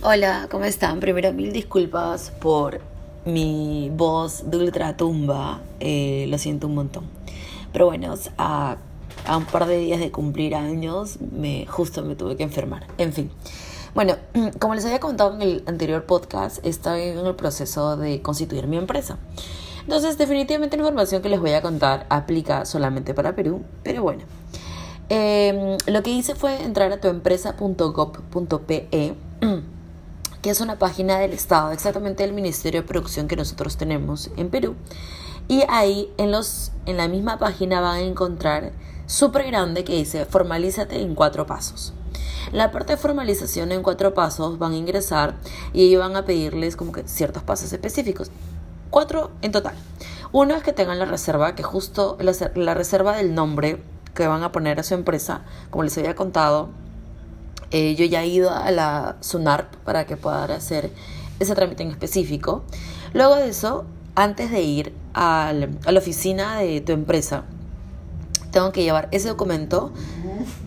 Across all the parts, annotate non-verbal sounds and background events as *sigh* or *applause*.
Hola, ¿cómo están? Primero, mil disculpas por mi voz de ultratumba. Eh, lo siento un montón. Pero bueno, a, a, un par de días de cumplir años, me, justo me tuve que enfermar. En fin. Bueno, *clears throat* como les había contado en el anterior podcast, estoy en el proceso de constituir mi empresa. Entonces, definitivamente la información que les voy a contar aplica solamente para Perú, pero bueno. Eh, lo que hice fue entrar a tuempresa.gov.pe que es una página del Estado, exactamente del Ministerio de Producción que nosotros tenemos en Perú. Y ahí en, los, en la misma página van a encontrar súper grande que dice formalízate en cuatro pasos. La parte de formalización en cuatro pasos van a ingresar y ellos van a pedirles como que ciertos pasos específicos. Cuatro en total. Uno es que tengan la reserva, que justo la, la reserva del nombre que van a poner a su empresa, como les había contado, eh, yo ya he ido a la SUNARP para que pueda hacer ese trámite en específico. Luego de eso, antes de ir a la oficina de tu empresa, tengo que llevar ese documento,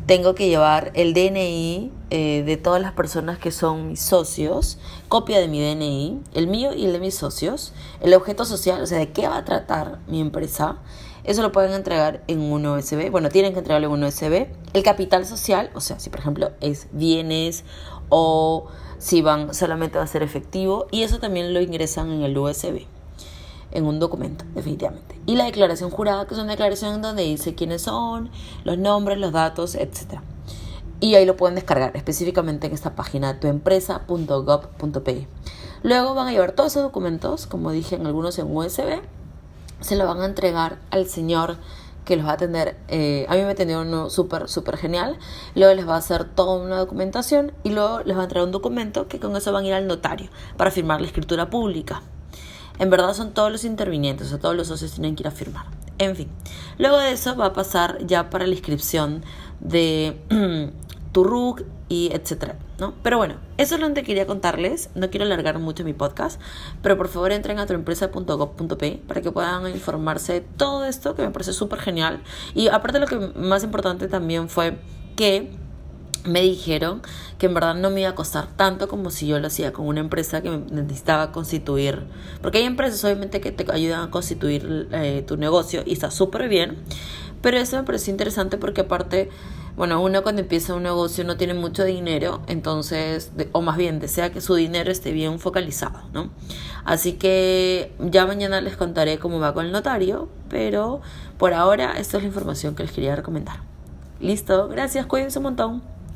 tengo que llevar el DNI eh, de todas las personas que son mis socios, copia de mi DNI, el mío y el de mis socios, el objeto social, o sea, de qué va a tratar mi empresa, eso lo pueden entregar en un USB. Bueno, tienen que entregarlo en un USB. El capital social, o sea, si por ejemplo es bienes o si van solamente va a ser efectivo. Y eso también lo ingresan en el USB. En un documento, definitivamente. Y la declaración jurada, que es una declaración donde dice quiénes son, los nombres, los datos, etc. Y ahí lo pueden descargar específicamente en esta página tuempresa.gov.pe. Luego van a llevar todos esos documentos, como dije, en algunos en USB se lo van a entregar al señor que los va a atender. Eh, a mí me atendió uno súper, súper genial. Luego les va a hacer toda una documentación y luego les va a entregar un documento que con eso van a ir al notario para firmar la escritura pública. En verdad son todos los intervinientes, o sea, todos los socios tienen que ir a firmar. En fin, luego de eso va a pasar ya para la inscripción de *clears throat* tu RUC y etcétera, ¿no? Pero bueno, eso es lo que quería contarles. No quiero alargar mucho mi podcast, pero por favor entren a tuempresa.gov.p para que puedan informarse de todo esto que me parece súper genial. Y aparte lo que más importante también fue que me dijeron que en verdad no me iba a costar tanto como si yo lo hacía con una empresa que necesitaba constituir. Porque hay empresas obviamente que te ayudan a constituir eh, tu negocio y está súper bien. Pero eso me pareció interesante porque aparte bueno, uno cuando empieza un negocio no tiene mucho dinero, entonces, o más bien desea que su dinero esté bien focalizado, ¿no? Así que ya mañana les contaré cómo va con el notario, pero por ahora esta es la información que les quería recomendar. Listo, gracias, cuídense un montón.